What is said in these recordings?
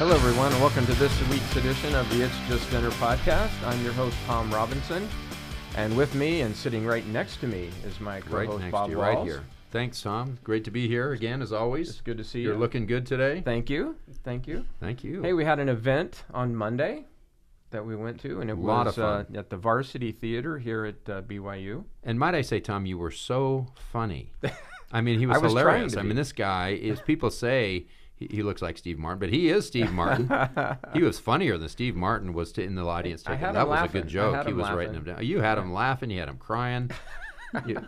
Hello, everyone, and welcome to this week's edition of the It's Just Dinner podcast. I'm your host, Tom Robinson, and with me and sitting right next to me is my Right co-host next Bob to you, Rawls. right here. Thanks, Tom. Great to be here again, as always. It's good to see you. You're you. looking good today. Thank you, thank you. Thank you. Hey, we had an event on Monday that we went to, and it Lot was. Uh, at the Varsity Theater here at uh, BYU. and might I say, Tom, you were so funny. I mean, he was, I was hilarious. I mean, this guy is. People say he, he looks like Steve Martin, but he is Steve Martin. he was funnier than Steve Martin was to, in the audience. Taking- that him was laughing. a good joke. He him was writing laughing. them down. You had him laughing. You had him crying. you,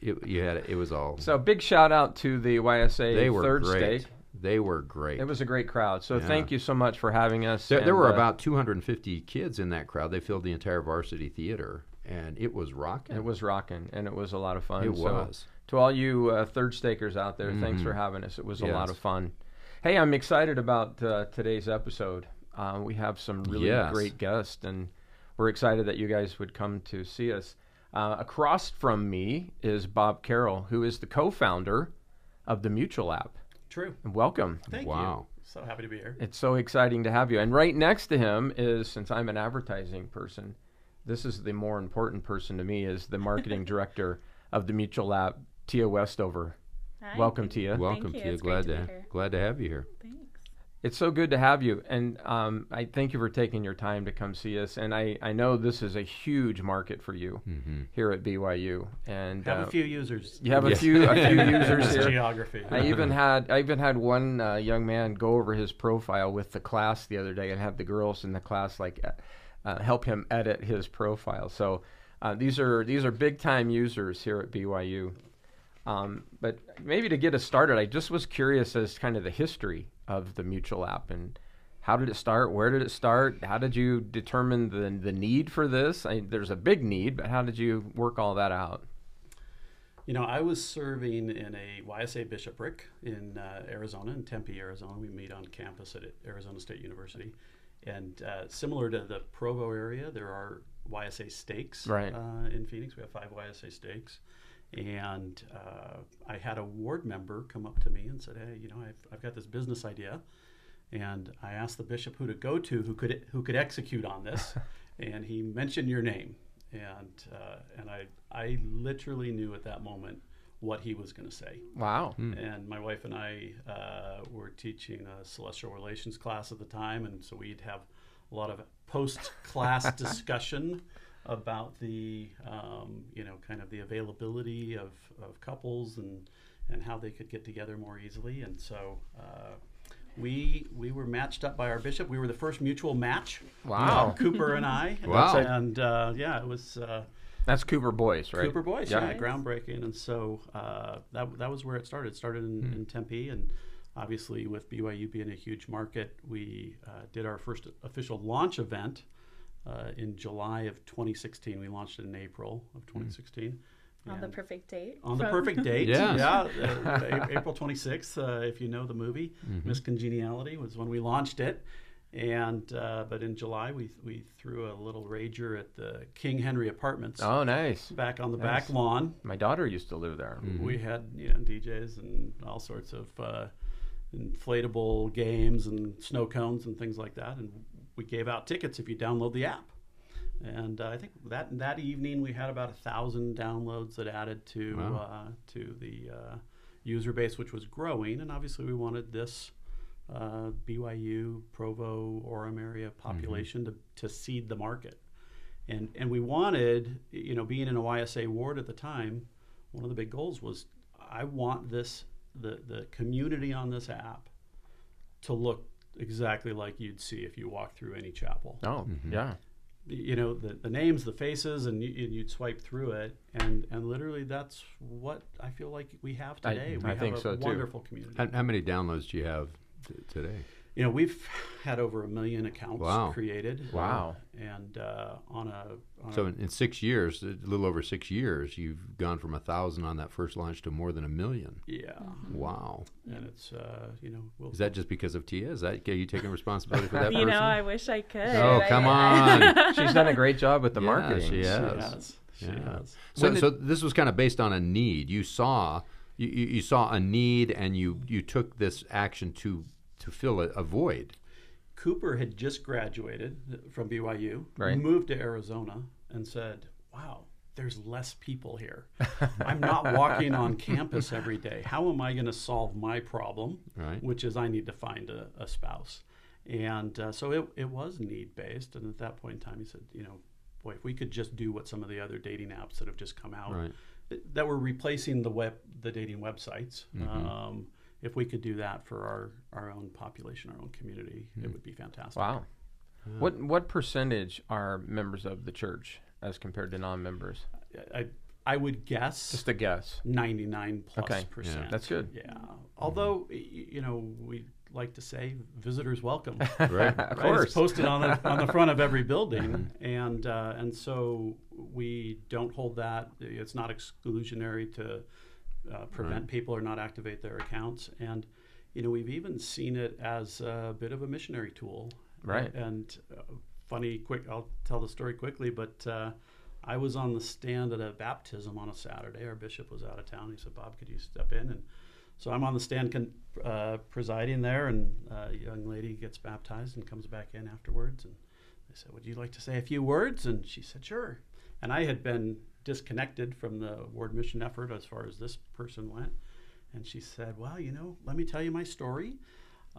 you, you had it was all. So, big shout out to the YSA they were third great. stake. They were great. It was a great crowd. So, Yeah. thank you so much for having us. There, there were uh, about 250 kids in that crowd. They filled the entire varsity theater, and it was rocking. It was rocking, and it was a lot of fun. It So, was. to all you uh, third stakers out there, thanks Mhm. for having us. It was a lot of fun. Hey, I'm excited about uh, today's episode. Uh, we have some really Yes. great guests, and we're excited that you guys would come to see us. Uh, across from me is Bob Carroll, who is the co-founder of the Mutual app. True. And welcome. Thank Wow. you. So happy to be here. It's so exciting to have you. And right next to him is, since I'm an advertising person, this is the more important person to me, is the marketing director of the Mutual app, Tia Westover. Hi, Welcome, thank- Tia. Welcome you. to you. It's great Glad to to, be here. glad to have you here. Thanks. It's so good to have you, and um, I thank you for taking your time to come see us. And I, I know this is a huge market for you hmm here at BYU, and Have uh, a few users. you have a few a few in users here. Geography. I even had I even had one uh, young man go over his profile with the class the other day and have the girls in the class like uh, uh, help him edit his profile. So uh, these are these are big time users here at BYU. Um, but maybe to get us started, I just was curious as kind of the history of the Mutual app and how did it start? Where did it start? How did you determine the the need for this? I, there's a big need, but how did you work all that out? You know, I was serving in a YSA bishopric in uh, Arizona, in Tempe, Arizona. We meet on campus at Arizona State University. And uh, similar to the Provo area, there are YSA stakes Right. uh, in Phoenix. We have five YSA stakes. And uh, I had a ward member come up to me and said, Hey, you know, I've, I've got this business idea. And I asked the bishop who to go to who could, who could execute on this. and he mentioned your name. And, uh, and I, I literally knew at that moment what he was going to say. Wow. And my wife and I uh, were teaching a celestial relations class at the time, and so we'd have a lot of post-class discussion about the, um, you know, kind of the availability of, of couples and and how they could get together more easily. And so uh, we we were matched up by our bishop. We were the first mutual match. Wow. uh, Cooper and I. Wow. And uh, yeah, it was. Uh, That's Cooper Boyce, right? Cooper Boys, Yeah. yeah, groundbreaking. And so uh, that, that was where it started. It started in, Hmm. in Tempe, and obviously with BYU being a huge market, we uh, did our first official launch event uh, in July of 2016. We launched it in April of 2016. On the perfect date. on the perfect date, Yes. yeah, uh, April 26th. Uh, if you know the movie, Mm-hmm. Miss Congeniality was when we launched it, and uh, but in July we we threw a little rager at the King Henry Apartments Oh, nice. back on the Nice. back lawn. My daughter used to live there. We had you know DJs and all sorts of uh, inflatable games and snow cones and things like that, and we gave out tickets if you download the app. And uh, I think that that evening we had about a thousand downloads that added to Wow. uh, to the uh, user base, which was growing. And obviously we wanted this uh, BYU, Provo, Orem area population to, to seed the market. And, and we wanted, you know, being in a YSA ward at the time, one of the big goals was I want this, the, the community on this app to look exactly like you'd see if you walk through any chapel. Oh, Mm-hmm. yeah. You know, the, the names, the faces, and, you, you'd swipe through it. And, and literally that's what I feel like we have I- today. we I have think a so, too. wonderful community. How, how many downloads do you have t- today? You know, we've had over a million accounts Wow. created. Wow. And uh, on a on So a, in, in six years, a little over six years, you've gone from a thousand on that first launch to more than a million. yeah, Wow! and it's uh, you know we'll, Is that just because of Tia? Is that are you taking responsibility for that You person? know, I wish I could. Oh, I- come on. She's done a great job with the Yeah, marketing. she she has. has. She Yeah. has. So, did- so this was kind of based on a need. You saw you, you, you saw a need, and you you took this action to to fill a, a void. Cooper had just graduated from BYU, Right. moved to Arizona, and said, "Wow, there's less people here. I'm not walking on campus every day. How am I going to solve my problem, Right. which is I need to find a, a spouse?" And uh, so it, it was need based. And at that point in time, he said, "You know, boy, if we could just do what some of the other dating apps that have just come out Right. that were replacing the web, the dating websites." Mm-hmm. Um, if we could do that for our, our own population, our own community, Hmm. it would be fantastic. Wow. What what percentage are members of the church as compared to non-members? I, I would guess Just a guess. 99 plus Okay. percent. That's good. Yeah. Although, y- you know, we like to say visitors welcome. Right. Of right? It's course. posted on the, on the front of every building. and, uh, and so we don't hold that. It's not exclusionary to uh, prevent people or not activate their accounts. And, you know, we've even seen it as a bit of a missionary tool. Right. And uh, funny, quick, I'll tell the story quickly, but uh, I was on the stand at a baptism on a Saturday. Our bishop was out of town. He said, Bob, could you step in? And so I'm on the stand con- uh, presiding there, and uh, a young lady gets baptized and comes back in afterwards. And I said, Would you like to say a few words? And she said, Sure. And I had been disconnected from the ward mission effort as far as this person went. And she said, Well, you know, let me tell you my story.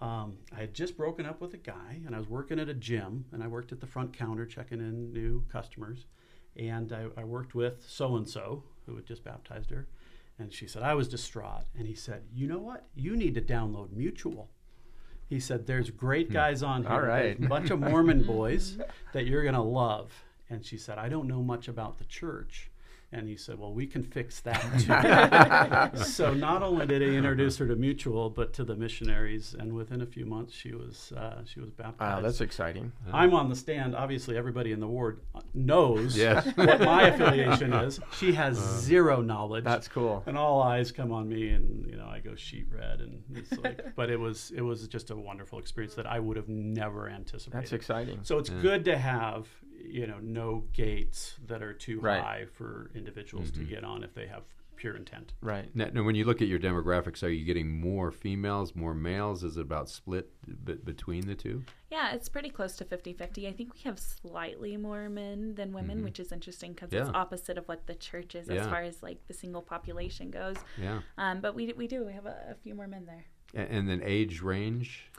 Um, I had just broken up with a guy, and I was working at a gym, and I worked at the front counter checking in new customers. And I, I worked with so and so, who had just baptized her. And she said, I was distraught. And he said, You know what? You need to download Mutual. He said, There's great guys on here. All right. A bunch of Mormon boys that you're going to love. And she said, I don't know much about the church. And he said, Well, we can fix that too. so not only did he introduce her to Mutual, but to the missionaries. And within a few months, she was uh, she was baptized. Wow, that's exciting. I'm on the stand. Obviously, everybody in the ward knows Yes. what my affiliation is. She has zero knowledge. That's cool. and all eyes come on me, and you know I go sheet red, and it's like. but it was it was just a wonderful experience that I would have never anticipated. That's exciting. So it's good to have you know no gates that are too Right. high for individuals to get on if they have pure intent. Right. Now, now, when you look at your demographics, are you getting more females, more males? Is it about split b- between the two? Yeah, it's pretty close to 50 50. I think we have slightly more men than women, which is interesting because it's Mm-hmm. Opposite of what the church is as far as like the single population goes. Yeah. Um, but we, we do, we have a, a few more men there. A- And, then age range?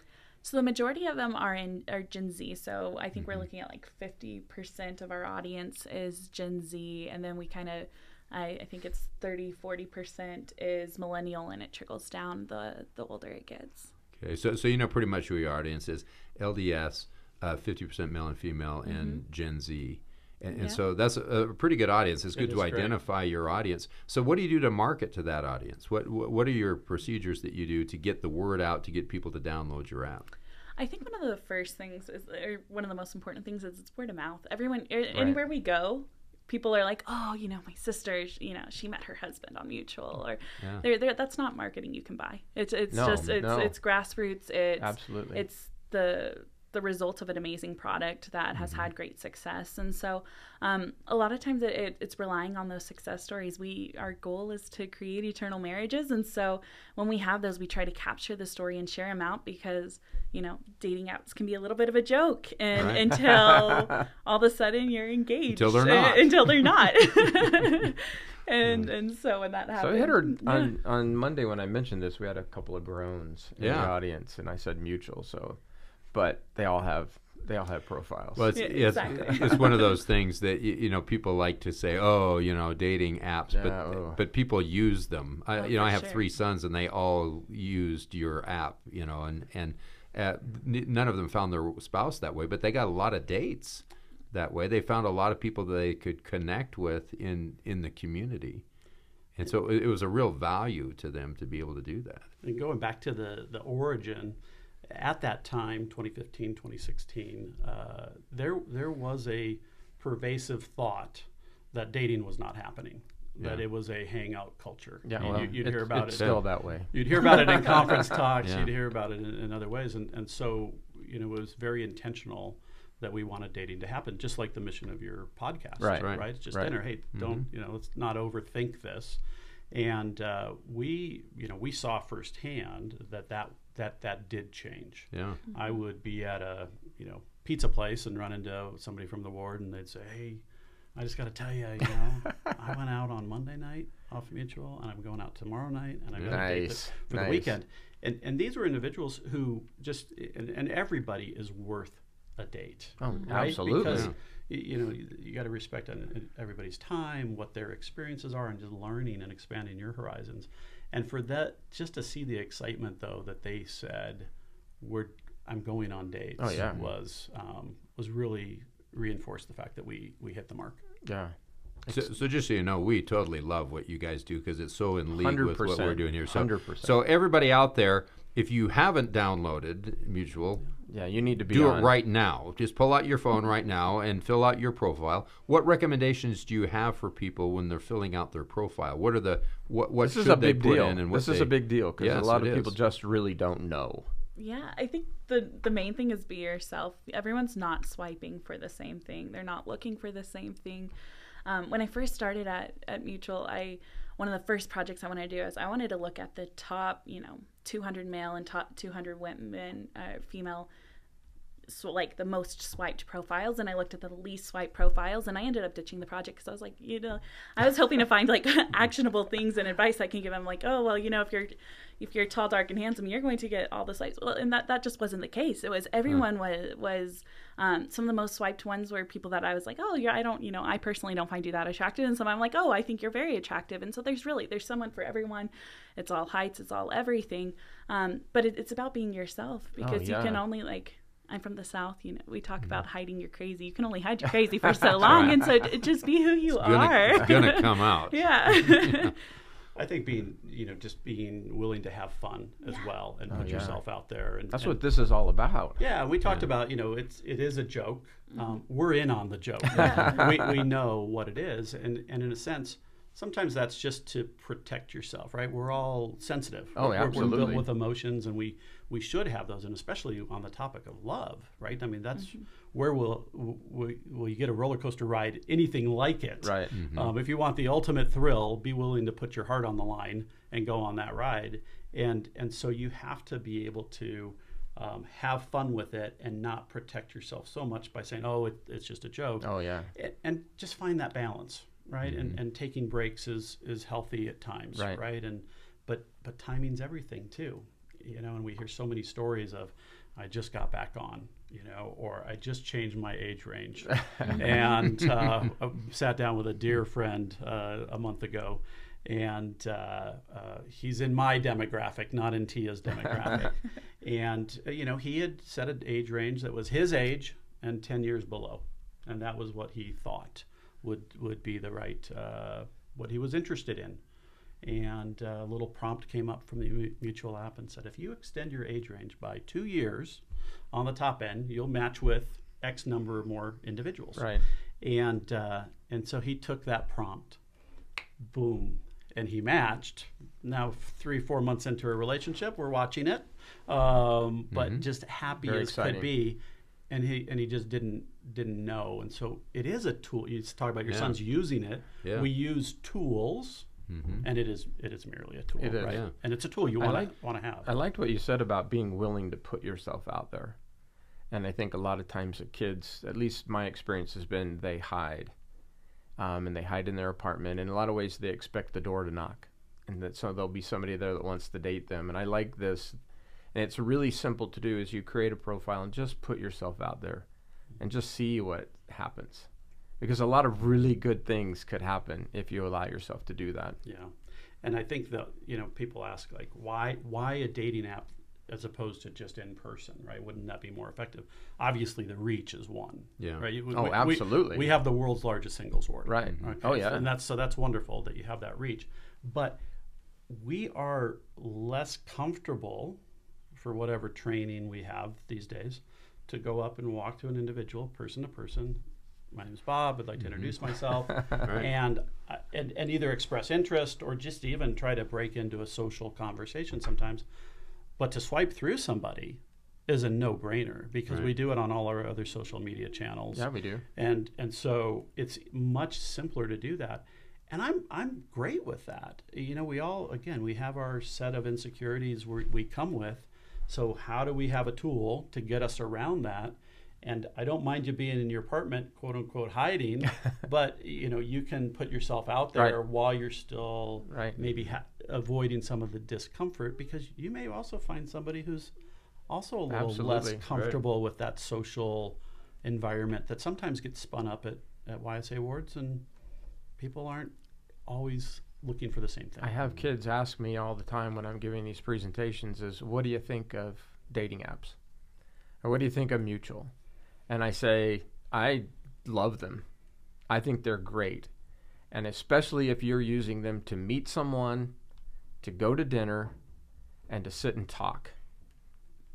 So the majority of them are in are Gen Z. So I think Mm-hmm. we're looking at like 50% of our audience is Gen Z. And then we kind of, I, I think it's 30, 40% is millennial and it trickles down the, the older it gets. Okay, so so you know pretty much who your audience is. LDS, uh, fifty percent male and female, and Gen Z. And, and so that's a, a pretty good audience. It's good It to is great. identify your audience. So what do you do to market to that audience? What what what are your procedures that you do to get the word out to get people to download your app? I think one of the first things is, or one of the most important things is it's word of mouth. Everyone, er, anywhere we go, people are like, oh, you know, my sister, sh- you know, she met her husband on Mutual, or Yeah. they're, they're, that's not marketing you can buy. It's it's No, just it's no. it's grassroots. It's Absolutely. it's the the result of an amazing product that has Mm-hmm. had great success and so um, a lot of times it, it, it's relying on those success stories we our goal is to create eternal marriages and so when we have those we try to capture the story and share them out because you know dating apps can be a little bit of a joke and Right. until all of a sudden you're engaged Until they're not. until they're not and and so when that So happens I had heard yeah. on, on Monday when I mentioned this, we had a couple of groans in the audience, and I said mutual. So, but they all have they all have profiles. Well, it's, Yeah, it's, exactly. it's one of those things that you, you know people like to say, oh, you know, dating apps, Yeah, but oh. but people use them. I, Oh, you know, I have sure. three sons, and they all used your app. You know, and and uh, none of them found their spouse that way, but they got a lot of dates that way. They found a lot of people that they could connect with in in the community, and so it, it was a real value to them to be able to do that. And going back to the, the origin, at that time, 2015, 2016, uh, there, there was a pervasive thought that dating was not happening, that Yeah. it was a hangout culture. yeah, You- well, you'd it's, hear about it. still that way. You'd hear about it in conference talks. Yeah. You'd hear about it in, in other ways, and and so you know it was very intentional that we wanted dating to happen, just like the mission of your podcast, Right. Right. Right. It's just Right. dinner. Hey, don't you know? Let's not overthink this. And uh, we, you know, we saw firsthand that that that that did change. Yeah. Mm-hmm. I would be at a you know pizza place and run into somebody from the ward, and they'd say, "Hey, I just got to tell you, you know, I went out on Monday night off Mutual, and I'm going out tomorrow night, and I got a date Nice, th- for nice. the weekend." And and these were individuals who just and, and everybody is worth a date. Oh, right? absolutely. Because Yeah. y- you know you, you got to respect an- everybody's time, what their experiences are, and just learning and expanding your horizons. And for that, just to see the excitement though that they said, "We're I'm going on dates," Oh, yeah. was um, was really reinforced the fact that we we hit the mark. Yeah. So, so just so you know, we totally love what you guys do because it's so in league with what we're doing here. So, 100%. so everybody out there, if you haven't downloaded Mutual, Yeah, you need to be do on. it right now. Just pull out your phone right now and fill out your profile. What recommendations do you have for people when they're filling out their profile? What are the what what This is should a they big put deal. in and what This is a big deal because Yes, a lot of people is. just really don't know. Yeah, I think the the main thing is be yourself. Everyone's not swiping for the same thing. They're not looking for the same thing. Um, when I first started at, at Mutual, I one of the first projects I wanted to do is I wanted to look at the top, you know, 200 male and top 200 women, uh, female, so like the most swiped profiles, and I looked at the least swiped profiles, and I ended up ditching the project because I was like, you know, I was hoping to find like actionable things and advice I can give them, like, oh well, you know, if you're if you're tall, dark, and handsome, you're going to get all the swipes. Well, and that that just wasn't the case. It was everyone was was um, some of the most swiped ones were people that I was like, oh yeah, I don't, you know, I personally don't find you that attractive, and some I'm like, oh, I think you're very attractive, and so there's really there's someone for everyone. It's all heights, it's all everything, um, but it, it's about being yourself because yeah. you can only like. I'm from the South. You know, we talk about hiding your crazy. You can only hide your crazy for so long, and so just be who you It's gonna, are. it's gonna come out. yeah. I think being you know just being willing to have fun as well and put Oh, yeah. yourself out there. And That's and- what this is all about. Yeah, we talked about you know it's it is a joke. Um, we're in on the joke. we, we know what it is, and and in a sense, sometimes that's just to protect yourself, right? We're all sensitive. Oh, We're- We're, built with emotions, and we we should have those, and especially on the topic of love, right? I mean, that's where will will will you get a roller coaster ride, anything like it, Right. um, if you want the ultimate thrill, be willing to put your heart on the line and go on that ride. And and so you have to be able to um, have fun with it and not protect yourself so much by saying, "Oh, it, it's just a joke." Oh yeah. and, and just find that balance, right? And and taking breaks is is healthy at times, Right. And but but timing's everything too, you know. And we hear so many stories of, "I just got back on," you know, or "I just changed my age range," and uh, sat down with a dear friend uh, a month ago. And uh, uh, he's in my demographic, not in Tia's demographic. and uh, you know, he had set an age range that was his age and ten years below and that was what he thought would would be the right uh, what he was interested in. And uh, a little prompt came up from the Mutual app and said, if you extend your age range by two years on the top end, you'll match with X number more individuals. Right. And uh, and so he took that prompt, boom, and he matched. Now three four months into a relationship, we're watching it, um, but just happy Very as exciting. could be. And he and he just didn't didn't know, and so it is a tool. You talk about your Yeah. son's using it. Yeah. We use tools, and it is it is merely a tool, It is. right? Yeah. And it's a tool you want like- to want to have. I liked what you said about being willing to put yourself out there. And I think a lot of times the kids, at least my experience has been, they hide. Um, and they hide in their apartment. In a lot of ways, they expect the door to knock. And that so there'll be somebody there that wants to date them. And I like this. And it's really simple to do is you create a profile and just put yourself out there and just see what happens. Because a lot of really good things could happen if you allow yourself to do that. Yeah, and I think that you know people ask like why why a dating app as opposed to just in person, right? Wouldn't that be more effective? Obviously, the reach is one. Yeah. Right. We- Oh, we- absolutely. We, have the world's largest singles ward. Right. Okay, mm-hmm. Oh, yeah. And that's so that's wonderful that you have that reach, but we are less comfortable for whatever training we have these days to go up and walk to an individual person to person my name's bob i'd like to introduce myself. And, uh, and and either express interest or just even try to break into a social conversation sometimes. But to swipe through somebody is a no-brainer because we do it on all our other social media channels. Yeah, we do. and and so it's much simpler to do that. And i'm i'm great with that. You know we all again we have our set of insecurities we, we come with. So how do we have a tool to get us around that? And I don't mind you being in your apartment, quote unquote, hiding, but you know you can put yourself out there Right. while you're still Right. maybe ha- avoiding some of the discomfort because you may also find somebody who's also a little Absolutely, less right. comfortable with that social environment that sometimes gets spun up at, at YSA awards and people aren't always looking for the same thing. I have kids ask me all the time when I'm giving these presentations is what do you think of dating apps? Or what do you think of mutual? And I say, I love them. I think they're great. And especially if you're using them to meet someone, to go to dinner, and to sit and talk.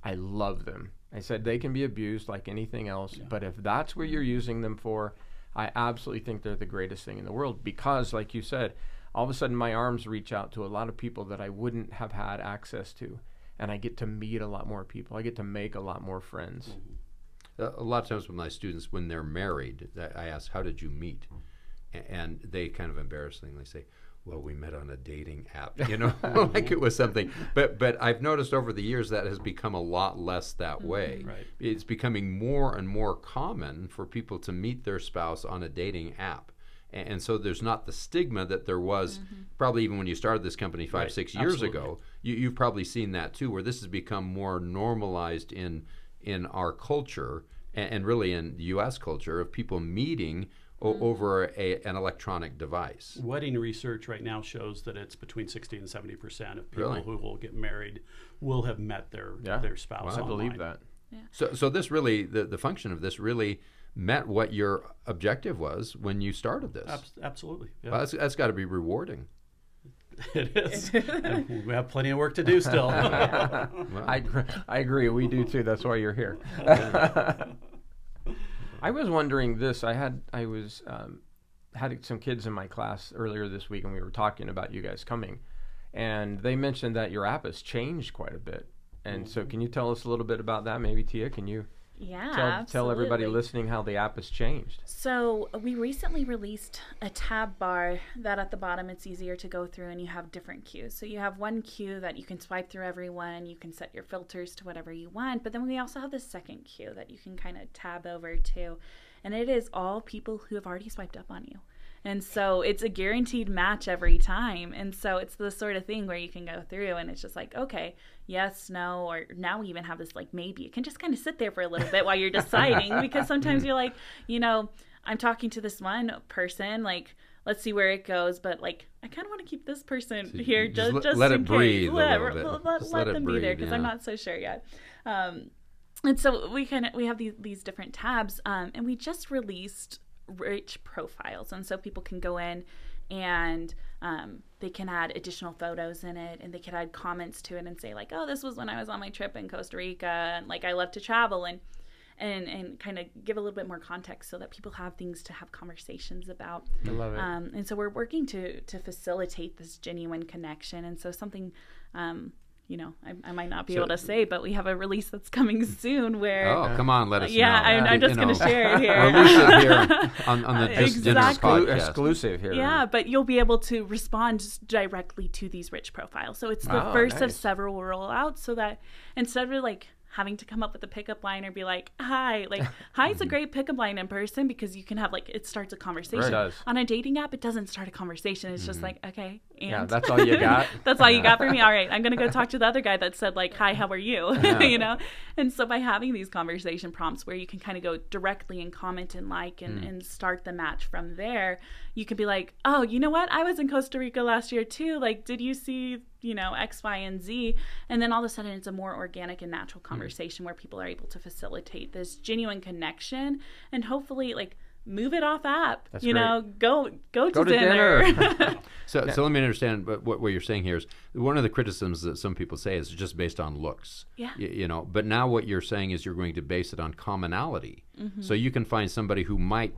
I love them. I said they can be abused like anything else, Yeah. but if that's what you're using them for, I absolutely think they're the greatest thing in the world because, like you said, all of a sudden my arms reach out to a lot of people that I wouldn't have had access to. And I get to meet a lot more people. I get to make a lot more friends. A a lot of times with my students, when they're married, I I ask, "How did you meet?" And they kind of embarrassingly say, "Well, we met on a dating app." You know, like it was something. But but I've noticed over the years that has become a lot less that mm-hmm. way. Right. It's becoming more and more common for people to meet their spouse on a dating app. And so there's not the stigma that there was mm-hmm. probably even when you started this company five, Right. six years Absolutely. ago. You, you've probably seen that too, where this has become more normalized in in our culture and, and really in the U.S. culture of people meeting o- mm-hmm. over a, an electronic device. Wedding research right now shows that it's between 60 and 70 percent of people Really? who will get married will have met their Yeah. their spouse. I believe online. that. So so this really the, the function of this really met what your objective was when you started this. Abs- absolutely, yeah. Well, that's, that's got to be rewarding. it is. We have plenty of work to do still. I, gr- I agree. We do too. That's why you're here. I was wondering this. I had I was um, had some kids in my class earlier this week, and we were talking about you guys coming, and they mentioned that your app has changed quite a bit. And so, can you tell us a little bit about that? Maybe Tia, can you Yeah, tell tell everybody listening how the app has changed? So we recently released a tab bar that at the bottom it's easier to go through and you have different queues. So you have one queue that you can swipe through everyone, you can set your filters to whatever you want, but then we also have the second queue that you can kind of tab over to. And it is all people who have already swiped up on you. And so it's a guaranteed match every time. And so it's the sort of thing where you can go through and it's just like, okay, yes, no, or now we even have this like maybe. It can just kind of sit there for a little bit while you're deciding because sometimes you're like, you know, I'm talking to this one person, like, let's see where it goes, but like, I kind of want to keep this person So here just just, let- just let in it breathe case. a Let, let, let, let them be there breathe, because I'm not so sure yet. Um, and so we kind of we have these these different tabs, um, and we just released rich profiles, and so people can go in and um, they can add additional photos in it, and they can add comments to it, and say like, "Oh, this was when I was on my trip in Costa Rica, and like I love to travel," and and and kind of give a little bit more context so that people have things to have conversations about. I love it. Um, and so we're working to to facilitate this genuine connection. And so something, um, you know, I, I might not be So- able to say, but we have a release that's coming mm. soon where. Oh, come on, let us yeah, know. I'm, I'm just going to share it here. Release it here on, on the uh, Just Dinner Exactly. Exclu- podcast. exclusive here. Yeah, but you'll be able to respond directly to these rich profiles. So it's the Oh, first of several rollouts so that instead of like having to come up with a pickup line or be like, hi, like, hi is a great pickup line in person because you can have like, it starts a conversation. Right. It does. On a dating app, it doesn't start a conversation. It's just mm-hmm. like, okay. And Yeah, that's all you got? that's all you got for me. All right, I'm going to go talk to the other guy that said like, hi, how are you? you know? And so by having these conversation prompts where you can kind of go directly and comment and like and, mm. and start the match from there, you can be like, oh, you know what? I was in Costa Rica last year too. Like, did you see, you know, X, Y, and Z? And then all of a sudden it's a more organic and natural mm. conversation where people are able to facilitate this genuine connection and hopefully like move it off app. That's you great. know, go go to Go to dinner. dinner. So, so let me understand. But what, what you're saying here is one of the criticisms that some people say is just based on looks. Yeah. Y- you know, but now what you're saying is you're going to base it on commonality. So you can find somebody who might,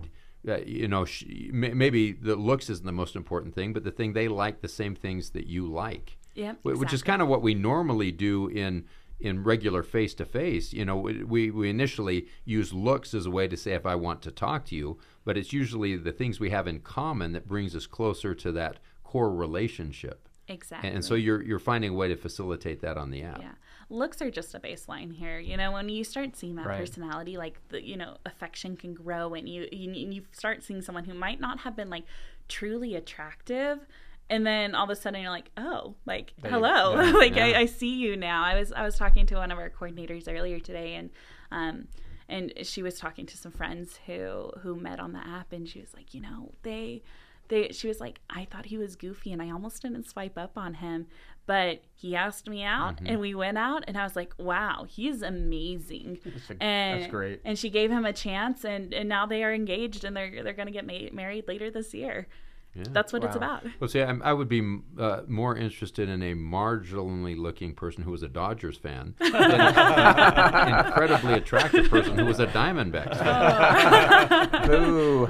uh, you know, sh- may- maybe the looks isn't the most important thing, but the thing they like the same things that you like. Yep, Wh- Which is kind of what we normally do in in regular face to face. You know, we- we initially use looks as a way to say if I want to talk to you, but it's usually the things we have in common that brings us closer to that core relationship. Exactly. And, and so you're you're finding a way to facilitate that on the app. Yeah. Looks are just a baseline here. You know, when you start seeing that Right. personality, like the you know, affection can grow and you, you and you start seeing someone who might not have been like truly attractive and then all of a sudden you're like, oh, like hello, yeah, like yeah. I, I see you now. I was I was talking to one of our coordinators earlier today, and um, and she was talking to some friends who who met on the app, and she was like, you know, they they she was like, I thought he was goofy, and I almost didn't swipe up on him, but he asked me out, Mm-hmm. and we went out, and I was like, wow, he's amazing. That's, a- And, that's great. And she gave him a chance, and, and now they are engaged, and they're they're going to get ma- married later this year. Yeah. That's what it's about. Well, see, I'm, I would be uh, more interested in a marginally looking person who was a Dodgers fan than an incredibly attractive person who was a Diamondbacks fan. Boo.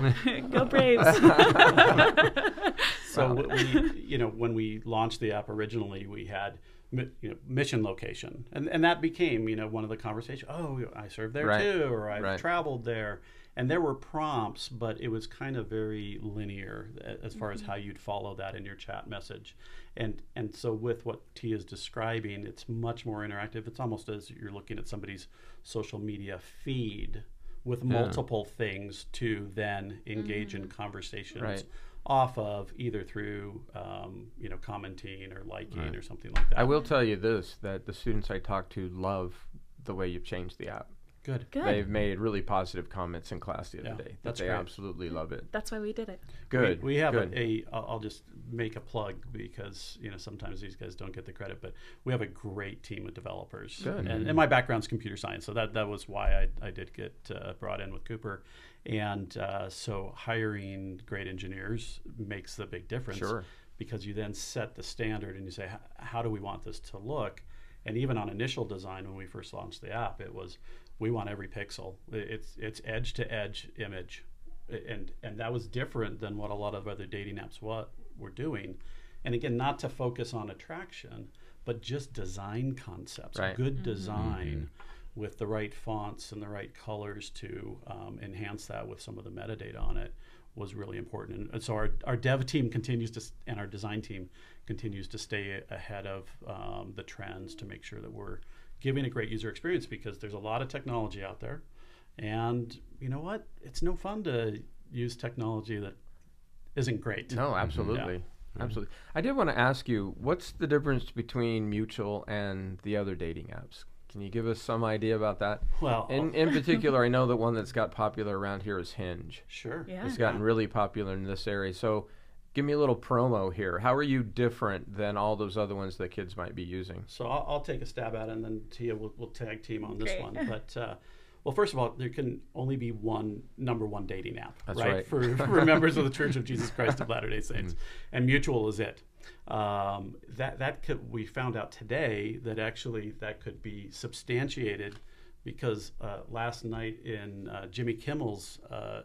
Go Braves! So we, you know, when we launched the app originally, we had you know mission location, and and that became you know one of the conversations. Oh, I served there Right. too, or I've Right. traveled there, and there were prompts, but it was kind of very linear as far as how you'd follow that in your chat message, and and so with what T is describing, it's much more interactive. It's almost as you're looking at somebody's social media feed with multiple things to then engage in conversations Right. off of either through um, you know commenting or liking or something like that. I will tell you this: that the students I talk to love the way you've changed the app. Good. Good. They've made really positive comments in class the other Yeah, day. That that's they great. absolutely love it. That's why we did it. Good. We, we have good. a, a. I'll I'll just make a plug because you know sometimes these guys don't get the credit, but we have a great team of developers. Good. And, and my background's computer science, so that that was why I, I did get uh, brought in with Cooper, and uh, so hiring great engineers makes the big difference. Sure. Because you then set the standard and you say, how do we want this to look? And even on initial design, when we first launched the app, it was we want every pixel. It's it's edge to edge image, and and that was different than what a lot of other dating apps what were doing. And again, not to focus on attraction, but just design concepts, Right. good design with the right fonts and the right colors to um, enhance that with some of the metadata on it was really important. And, and so our, our dev team continues to, and our design team continues to stay ahead of um, the trends to make sure that we're giving a great user experience because there's a lot of technology out there. And you know what? It's no fun to use technology that isn't great. No, absolutely. Absolutely. I did want to ask you, what's the difference between Mutual and the other dating apps? Can you give us some idea about that? Well, In oh. in particular, I know that one that's got popular around here is Hinge. sure. Yeah. It's gotten really popular in this area. So, give me a little promo here. How are you different than all those other ones that kids might be using? So I'll, I'll take a stab at it, and then Tia will, will tag team on this one. But uh, well, first of all, there can only be one number one dating app, That's right? right. For, for members of the Church of Jesus Christ of Latter Day Saints, and Mutual is it. Um, that that could we found out today that actually that could be substantiated because uh, last night in uh, Jimmy Kimmel's uh,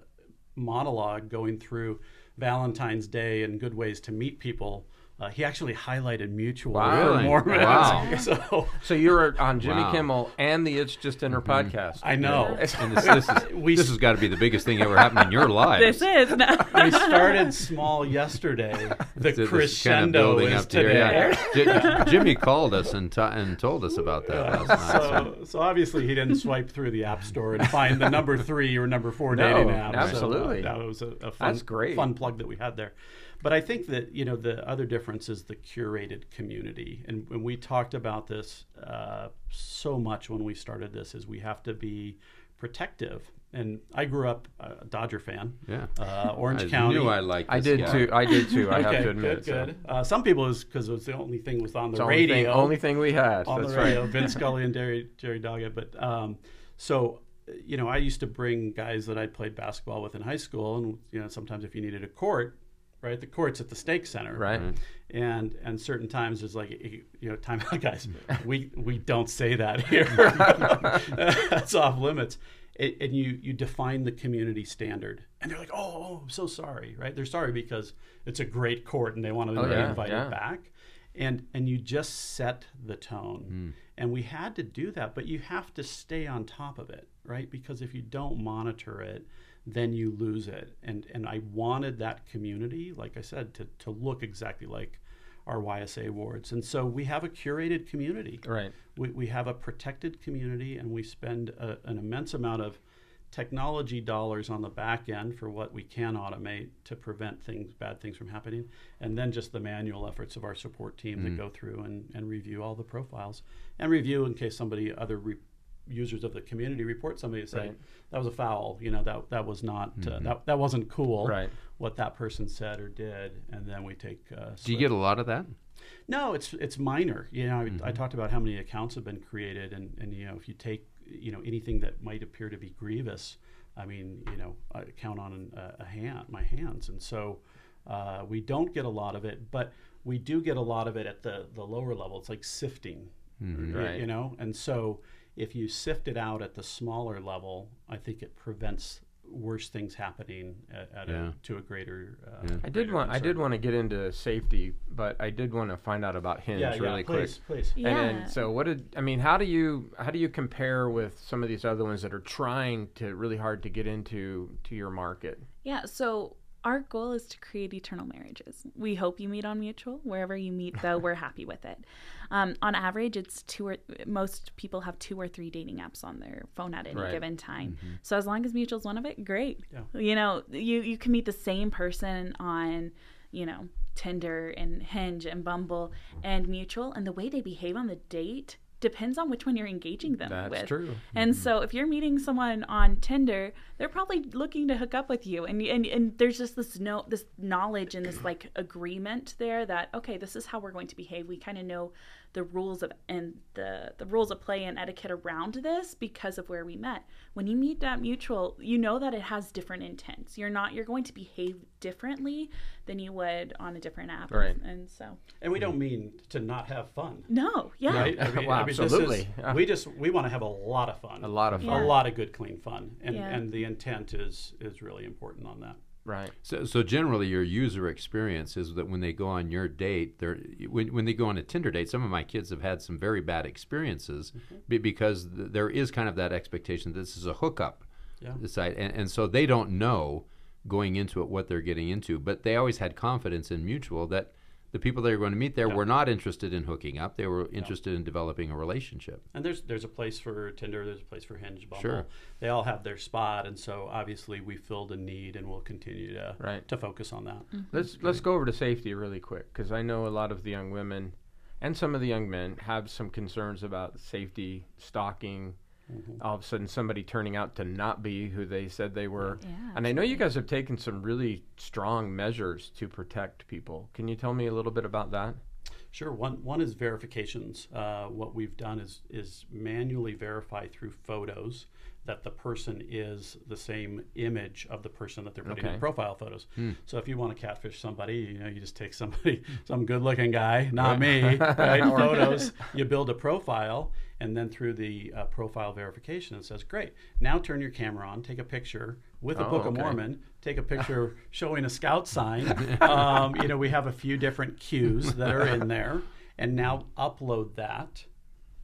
monologue going through Valentine's Day and good ways to meet people. Uh, he actually highlighted mutual Wow. for Mormons. Wow. So So you're on Jimmy Wow. Kimmel and the It's Just Dinner podcast. I know. And this, this, is, We this has got to be the biggest thing ever happened in your life. This is no. we started small yesterday. The This is crescendo building is up to here. today. Yeah. J- Jimmy called us and, t- and told us about that last night. So, so obviously he didn't swipe through the app store and find the number three or number four No, dating app. absolutely. So, uh, that was a, a fun, That's great. fun plug that we had there. But I think that you know the other difference is the curated community, and when we talked about this uh, so much when we started this, is we have to be protective. And I grew up a Dodger fan, Yeah. uh, Orange I County. knew I liked I did guy. too. I did too. I have to admit. good, so. good. Uh, some people is because it was the only thing was on the It's the only radio. thing, only thing we had. on That's the radio, right. Vince Scully and Jerry, Jerry Doggett. But um, so, you know, I used to bring guys that I played basketball with in high school, and you know, sometimes if you needed a court, right, the court's at the stake center, Right. Mm-hmm. And and certain times there's like, you know, time out, guys. We we don't say that here. That's off limits. It, and you you define the community standard, and they're like, oh, oh, I'm so sorry, right? They're sorry because it's a great court, and they want to Oh, be yeah, invited yeah. back and and you just set the tone mm. and we had to do that but you have to stay on top of it right because if you don't monitor it then you lose it and and i wanted that community like i said to, to look exactly like our YSA awards. And so we have a curated community. Right. We, we have a protected community, and we spend a, an immense amount of technology dollars on the back end for what we can automate to prevent things, bad things from happening, and then just the manual efforts of our support team that mm-hmm. go through and, and review all the profiles and review in case somebody other re- users of the community report somebody say Right. that was a foul, you know that that was not uh, that that wasn't cool, Right. What that person said or did, and then we take. Uh, Do you get a lot of that? no, it's it's minor. You know, I, I talked about how many accounts have been created, and, and you know, if you take you know anything that might appear to be grievous, I mean, you know, I count on a, a hand, my hands, and so uh, we don't get a lot of it, but we do get a lot of it at the the lower level. It's like sifting, y- Right. you know, and so if you sift it out at the smaller level, I think it prevents worse things happening at, at Yeah. a, to a greater. Uh, Yeah. I did greater want I did want to get into safety, but I did want to find out about Hinge Yeah, really yeah, quick. please, please. Yeah. And then, so what did I mean? How do you how do you compare with some of these other ones that are trying to really hard to get into to your market? Yeah, so our goal is to create eternal marriages. We hope you meet on mutual. Wherever you meet, though, we're happy with it. Um, on average, it's two or most people have two or three dating apps on their phone at any Right. given time. So as long as mutual's one of it, great. Yeah. You know, you you can meet the same person on, you know, Tinder and Hinge and Bumble and Mutual, and the way they behave on the date depends on which one you're engaging them That's with. true. And mm-hmm. so if you're meeting someone on Tinder, they're probably looking to hook up with you. And and, and there's just this no this knowledge and this like agreement there that okay, this is how we're going to behave. We kind of know the rules of and the the rules of play and etiquette around this because of where we met. When you meet that mutual, you know that it has different intents. You're not you're going to behave differently than you would on a different app. Right. And so And we don't mean to not have fun. no, yeah. Right? I mean, Well, I mean, absolutely. is- Yeah. we just we want to have a lot of fun. A lot of Yeah. fun. A lot of good, clean fun, and Yeah. and the intent is is really important on that. Right. So, so generally, your user experience is that when they go on your date, they're when, when they go on a Tinder date. Some of my kids have had some very bad experiences mm-hmm. be, because th- there is kind of that expectation that this is a hookup Yeah. site, and, and so they don't know going into it what they're getting into. But they always had confidence in mutual that the people they were going to meet there Yeah. were not interested in hooking up; they were interested in developing a relationship. And there's there's a place for Tinder, there's a place for Hinge, Bumble. Sure. They all have their spot, and so obviously we filled a need, and we'll continue to Right. to focus on that. Let's mm-hmm. let's go over to safety really quick because I know a lot of the young women and some of the young men have some concerns about safety, stalking. All of a sudden, somebody turning out to not be who they said they were. Yeah, and I know you guys have taken some really strong measures to protect people. Can you tell me a little bit about that? Sure. One one is verifications. Uh, what we've done is is manually verify through photos that the person is the same image of the person that they're putting in Okay. the profile photos. So if you want to catfish somebody, you know, you just take somebody, some good-looking guy, not me, right? photos. You build a profile, and then through the uh, profile verification, it says, "Great. Now turn your camera on, take a picture with a Oh, Book of okay. Mormon, take a picture showing a scout sign. Um, you know, we have a few different cues that are in there, and now upload that,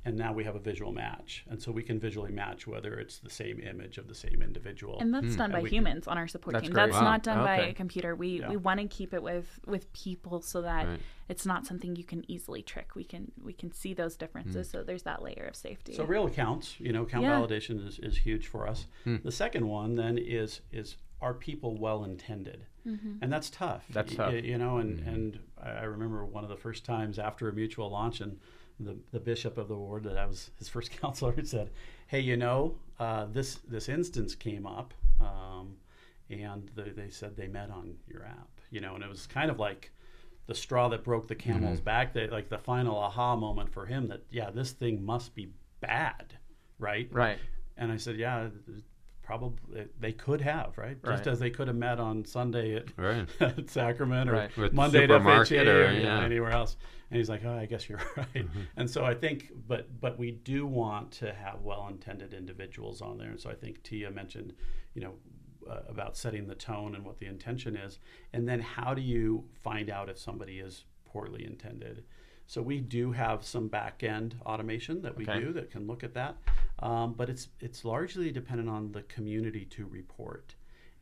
and now we have a visual match, and so we can visually match whether it's the same image of the same individual. And that's hmm. done by And we can- humans on our support That's team. great. That's Wow. not done by a computer. We Yeah. we want to keep it with with people so that Right. it's not something you can easily trick. We can we can see those differences. Hmm. So there's that layer of safety. So real accounts, you know, account Yeah. validation is, is huge for us. Hmm. The second one then is is are people well intended, mm-hmm. and that's tough. That's Y- tough. y- You know, and and I I remember one of the first times after a mutual launch, and the the bishop of the ward that I was his first counselor said, "Hey, you know, uh, this this instance came up." Um, and the, they said they met on your app, you know, and it was kind of like the straw that broke the camel's back. That like the final aha moment for him that yeah, this thing must be bad, right? Right. And I said, yeah, probably they could have, right? Just Right. as they could have met on Sunday at, Right. at Sacrament or Right. Monday at FHA or- or yeah. anywhere else. And he's like, oh, I guess you're right. And so I think, but but we do want to have well-intended individuals on there. And so I think Tia mentioned, you know, uh, about setting the tone and what the intention is, and then how do you find out if somebody is poorly intended? So we do have some back-end automation that we Okay. do that can look at that, um, but it's it's largely dependent on the community to report.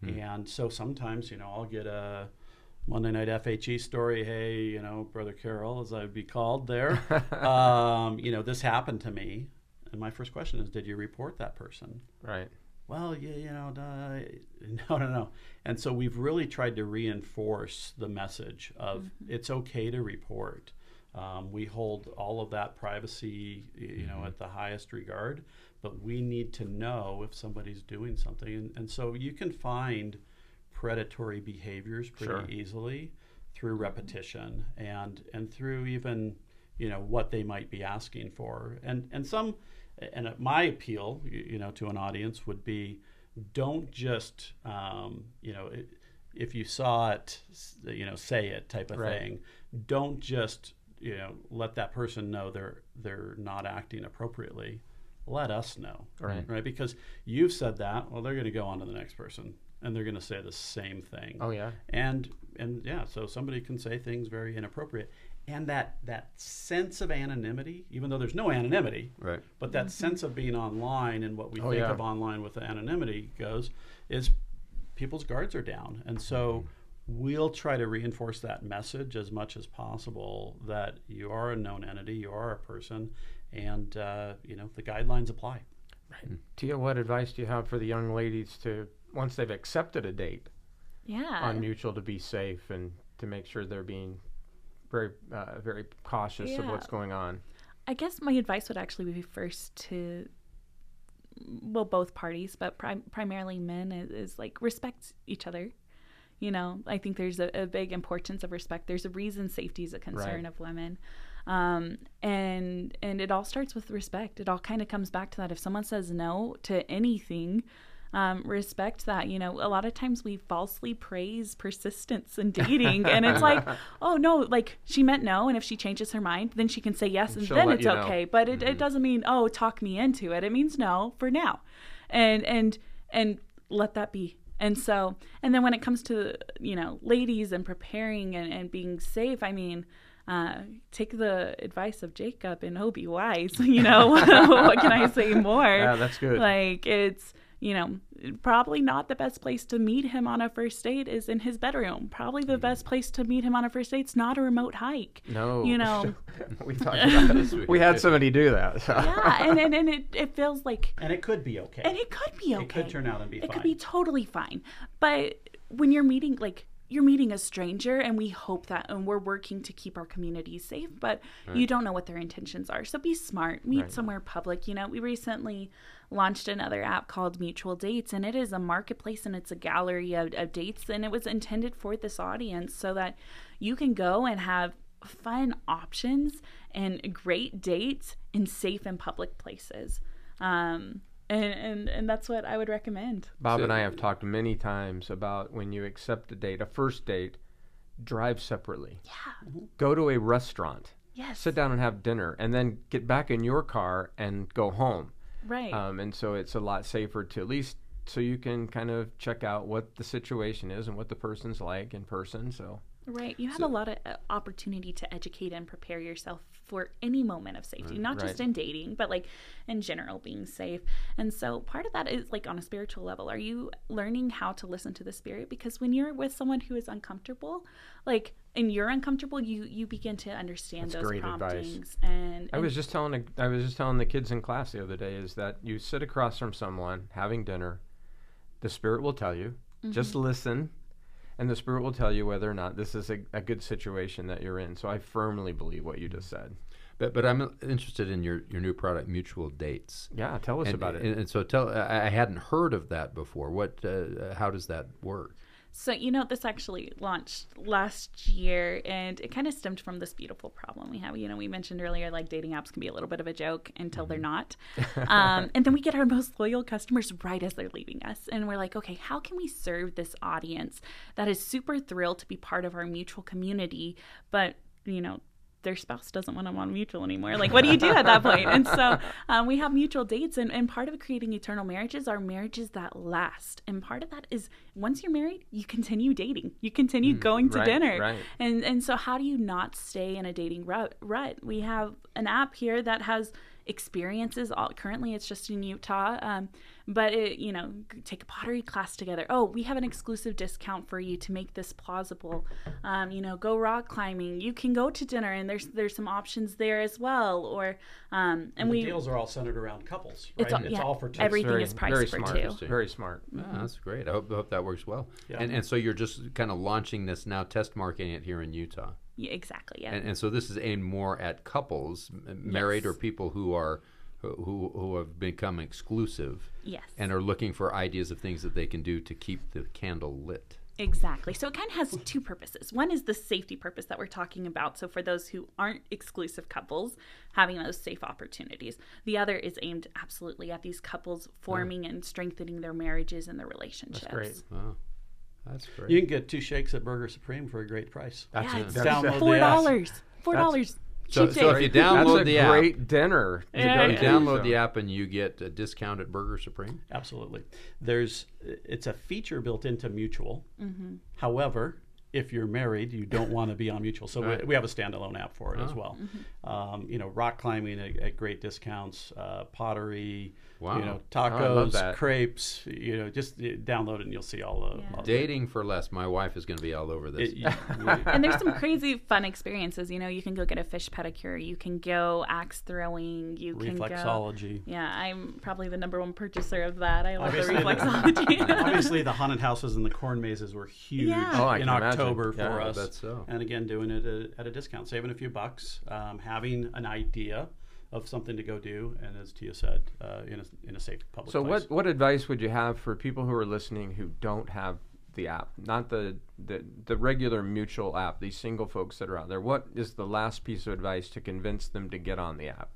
And so sometimes, you know, I'll get a Monday night FHE story. Hey, you know, brother Carroll, as I'd be called there. um, you know, this happened to me, and my first question is, did you report that person? Right. Well, yeah, you know, no, no, no. And so we've really tried to reinforce the message of it's okay to report. Um, we hold all of that privacy, y- you know, at the highest regard, but we need to know if somebody's doing something. And, and so you can find predatory behaviors pretty Sure. easily through repetition and and through even you know what they might be asking for and and some and my appeal you, you know to an audience would be don't just um, you know i if you saw it you know say it type of Right. thing don't just you know let that person know they're they're not acting appropriately let us know Right. right because you've said that well they're going to go on to the next person and they're going to say the same thing Oh yeah. and and yeah so somebody can say things very inappropriate and that that sense of anonymity even though there's no anonymity Right. but that sense of being online and what we Oh, think yeah. of online with anonymity goes is people's guards are down and so mm-hmm. We'll try to reinforce that message as much as possible that you are a known entity you are a person and uh, you know the guidelines apply Tia, what advice do you have for the young ladies to once they've accepted a date Yeah. on mutual to be safe and to make sure they're being very uh, very cautious of what's going on. I guess my advice would actually be first to, well, both parties, but prim- primarily men, is, is like respect each other. You know, I think there's a, a big importance of respect. There's a reason safety is a concern Right. of women, um, and and it all starts with respect. It all kind of comes back to that. If someone says no to anything, um, respect that. You know, a lot of times we falsely praise persistence in dating, and it's like, oh no, like she meant no, and if she changes her mind, then she can say yes, and She'll then it's you know. okay. But it, it doesn't mean oh talk me into it. It means no for now, and and and let that be. And so, and then when it comes to you know ladies and preparing and, and being safe, I mean. Uh, take the advice of Jacob and be wise. You know, what can I say more? Yeah, that's good. Like it's you know probably not the best place to meet him on a first date is in his bedroom. Probably the best place to meet him on a first date's not a remote hike. No, You know. we talked about this. it. We had somebody do that. so. yeah, and and, and it, it feels like and it could be okay and it could be okay. it could turn out and be It fine could be totally fine. But when you're meeting like you're meeting a stranger and we hope that and we're working to keep our communities safe, but you don't know what their intentions are. So be smart. Meet somewhere public. You know, we recently launched another app called Mutual Dates and it is a marketplace and it's a gallery of, of dates and it was intended for this audience so that you can go and have fun options and great dates in safe and public places. Um, and, and and that's what I would recommend. Bob So- and I have talked many times about when you accept a date, a first date, drive separately. Yeah. Go to a restaurant, Yes. sit down and have dinner, and then get back in your car and go home. Right. Um, and so it's a lot safer to at least so you can kind of check out what the situation is and what the person's like in person. So right. You have a lot of uh, opportunity to educate and prepare yourself for any moment of safety, not just in dating, but like in general being safe. And so part of that is like on a spiritual level. Are you learning how to listen to the spirit? Because when you're with someone who is uncomfortable, like and you're uncomfortable, you you begin to understand That's those great advice. promptings. And, I was just telling the, I was just telling the kids in class the other day is that you sit across from someone having dinner, the spirit will tell you. Mm-hmm. Just listen, and the spirit will tell you whether or not this is a, a good situation that you're in. So I firmly believe what you just said. But but I'm interested in your, your new product, Mutual Dates. Yeah, tell us and, about it. And, and so tell I, I hadn't heard of that before. What uh, how does that work? So, you know, this actually launched last year and it kind of stemmed from this beautiful problem we have. You know, we mentioned earlier, like dating apps can be a little bit of a joke until they're not. Um, and then we get our most loyal customers right as they're leaving us. And we're like, okay, how can we serve this audience that is super thrilled to be part of our mutual community, but, you know, their spouse doesn't want them on mutual anymore. Like, what do you do at that point? And so um, we have mutual dates, and, and part of creating eternal marriages are marriages that last. And part of that is once you're married, you continue dating, you continue going to right, dinner. right. And and so how do you not stay in a dating rut? rut? We have an app here that has experiences. All currently, it's just in Utah, um, but it, you know, take a pottery class together. Oh, we have an exclusive discount for you to make this plausible. Um, you know, go rock climbing. You can go to dinner, and there's there's some options there as well. Or um, and, And the we deals are all centered around couples, right? It's all- yeah, all for two. Everything very, is priced very for smart. two. Very smart. Ah, that's great. I hope, I hope that works well. Yeah. And, and so you're just kind of launching this now, test marketing it here in Utah. Yeah, exactly yeah. And, and so this is aimed more at couples, m- married or people who are who who have become exclusive yes. and are looking for ideas of things that they can do to keep the candle lit. Exactly. So it kind of has two purposes. One is the safety purpose that we're talking about. So for those who aren't exclusive couples, having those safe opportunities. The other is aimed absolutely at these couples forming and strengthening their marriages and their relationships. That's great. Wow, that's great. You can get two shakes at Burger Supreme for a great price. That's Yeah, it. it's That's download. Four dollars. Four dollars. So- Cheap so if you download That's a the app- great dinner. to Yeah, go you yeah. download so. the app and you get a discount at Burger Supreme. Absolutely. There's it's a feature built into Mutual. Mm-hmm. However, if you're married, you don't want to be on Mutual, so Right. we, we have a standalone app for it as Oh. well. Mm-hmm. Um, you know, rock climbing at, at great discounts, uh, pottery, Wow. you know, Oh, tacos, love that. crepes. You know, just download it and you'll see all of Yeah. Dating for less. My wife is going to be all over this. It, you- and there's some crazy fun experiences. You know, you can go get a fish pedicure. You can go axe throwing. You can go. reflexology. Yeah, I'm probably the number one purchaser of that. I love Obviously, the the- reflexology. Obviously, the haunted houses and the corn mazes were huge Yeah. Oh, in can imagine. October Yeah, for I us. bet so. And again, doing it at, at a discount, saving a few bucks, um, having an idea of something to go do, and as Tia said, uh, in a in a safe public So place. what what advice would you have for people who are listening who don't have the app, not the, the the regular mutual app, these single folks that are out there? What is the last piece of advice to convince them to get on the app?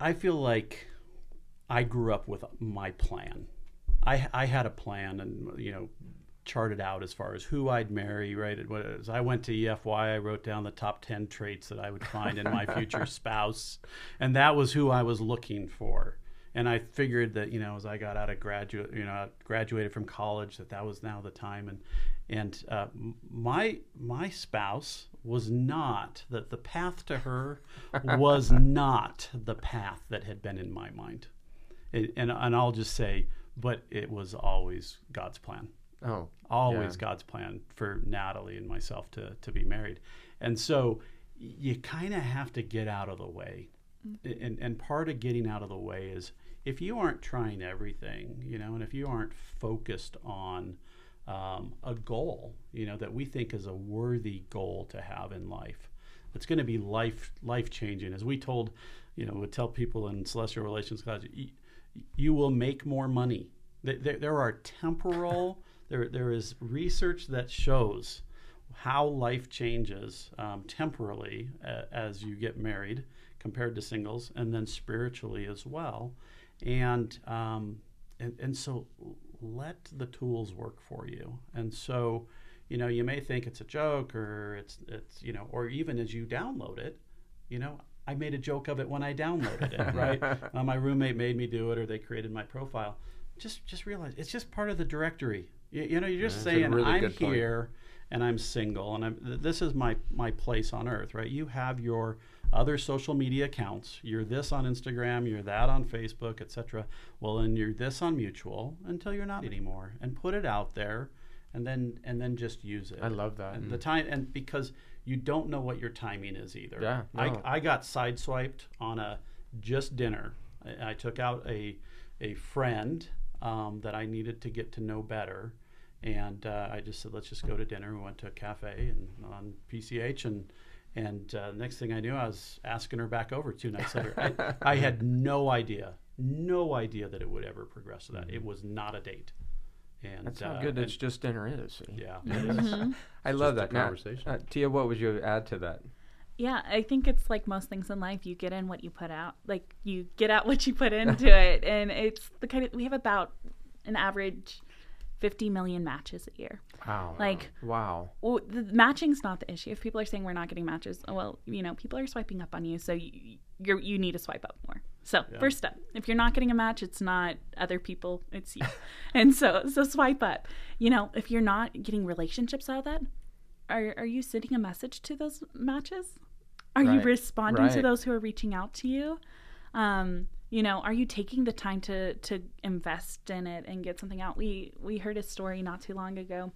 I feel like I grew up with my plan. I I had a plan, and you know, charted out as far as who I'd marry. Right, It was- I went to EFY. I wrote down the top ten traits that I would find in my future spouse, and that was who I was looking for. And I figured that you know, as I got out of graduate, you know, graduated from college, that that was now the time. And and uh, my my spouse was not that the path to her was not the path that had been in my mind. And, and and I'll just say, but it was always God's plan Oh, always Yeah. God's plan for Natalie and myself to to be married. And so you kind of have to get out of the way. And and part of getting out of the way is if you aren't trying everything, you know, and if you aren't focused on um, a goal, you know, that we think is a worthy goal to have in life, it's going to be life life changing. As we told, you know, would tell people in celestial relations class, you, you will make more money. There, there, there are temporal. There there is research that shows how life changes um, temporally uh, as you get married compared to singles, and then spiritually as well. And um, and, and so let the tools work for you. And so, you know, you may think it's a joke or it's it's you know, or even as you download it, you know, I made a joke of it when I downloaded it, right? uh, my roommate made me do it, or they created my profile. Just just realize it's just part of the directory. You, you know, you're just a saying really I'm good point. here and I'm single and I'm th- this is my my place on earth, right? You have your other social media accounts. You're this on Instagram, you're that on Facebook, etc. Well, and you're this on Mutual until you're not anymore, and put it out there, and then and then just use it. I love that. And the time and because you don't know what your timing is either. Yeah, no. I, I got sideswiped on a just dinner. I, I took out a a friend um, that I needed to get to know better, and uh, I just said, let's just go to dinner. We went to a cafe and on PCH, and and uh, next thing I knew, I was asking her back over two nights later. I, I had no idea, no idea that it would ever progress to that. It was not a date. And That's how uh, good it's just dinner is. see? yeah. I love just a that. Now, conversation. uh, Tia, what would you add to that? Yeah, I think it's like most things in life. You get in what you put out. Like you get out what you put into it, and it's the kind of we have about an average fifty million matches a year. Wow. Like- wow. Well, the matching's not the issue. If people are saying we're not getting matches, oh, well, you know, people are swiping up on you, so you you're, you need to swipe up more. So first step, if you're not getting a match, it's not other people, it's you. and so so swipe up. You know, if you're not getting relationships out of that, are are you sending a message to those matches? Are you Right. responding to those who are reaching out to you? Um, you know, are you taking the time to to invest in it and get something out? We we heard a story not too long ago.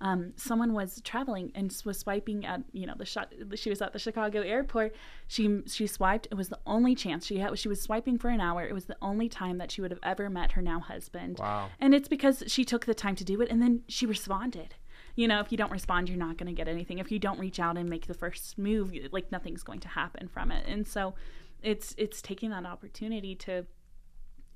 Um, someone was traveling and was swiping at you know the shot. She was at the Chicago airport. She she swiped. It was the only chance she had. She was swiping for an hour. It was the only time that she would have ever met her now husband. Wow. And it's because she took the time to do it and then she responded. You know, if you don't respond, you're not going to get anything. If you don't reach out and make the first move, like nothing's going to happen from it. And so it's it's taking that opportunity to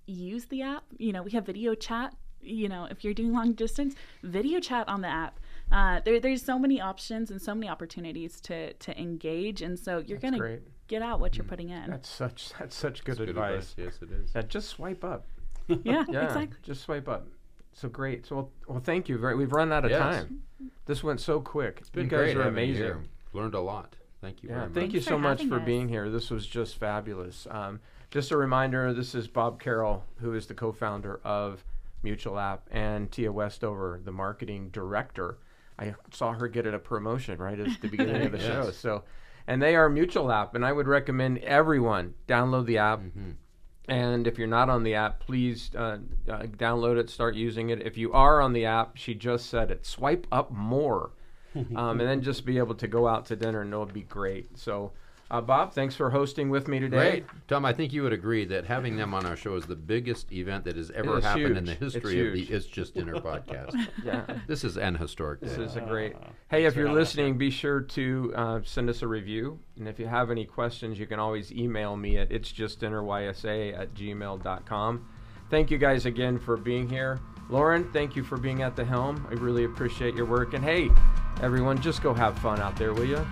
use the app. You know, we have video chat. You know, if you're doing long distance, video chat on the app. Uh, there, there's so many options and so many opportunities to to engage, and so you're That's gonna great. get out what you're putting in. That's such that's such good That's advice. Yes, it is. Yeah, just swipe up. yeah, Yeah, exactly. just swipe up. So great. So well, well thank you. Very, we've run out of Yes. time. This went so quick. It's been you guys great are amazing. here. Learned a lot. Thank you Yeah, very much. thank you so for much for us. being here. This was just fabulous. Um, just a reminder, this is Bob Carroll, who is the co-founder of Mutual App, and Tia Westover, the marketing director. I saw her get it a promotion right at the beginning of the Yes. show. So, and they are Mutual App, and I would recommend everyone download the app. Mhm. And if you're not on the app, please uh, uh, download it, start using it. If you are on the app, she just said it. Swipe up more, um, and then just be able to go out to dinner, and it'll be great. So, uh, Bob, thanks for hosting with me today. Great. Tom, I think you would agree that having them on our show is the biggest event that has ever is happened in the history of the. It's Just Dinner podcast. Yeah, This is an historic day. this is a great. Uh, Hey, if you're listening, be sure to uh, send us a review. And if you have any questions, you can always email me at it's just dinnerYSA at gmail.com. Thank you guys again for being here. Lauren, thank you for being at the helm. I really appreciate your work. And hey, everyone, just go have fun out there, will you?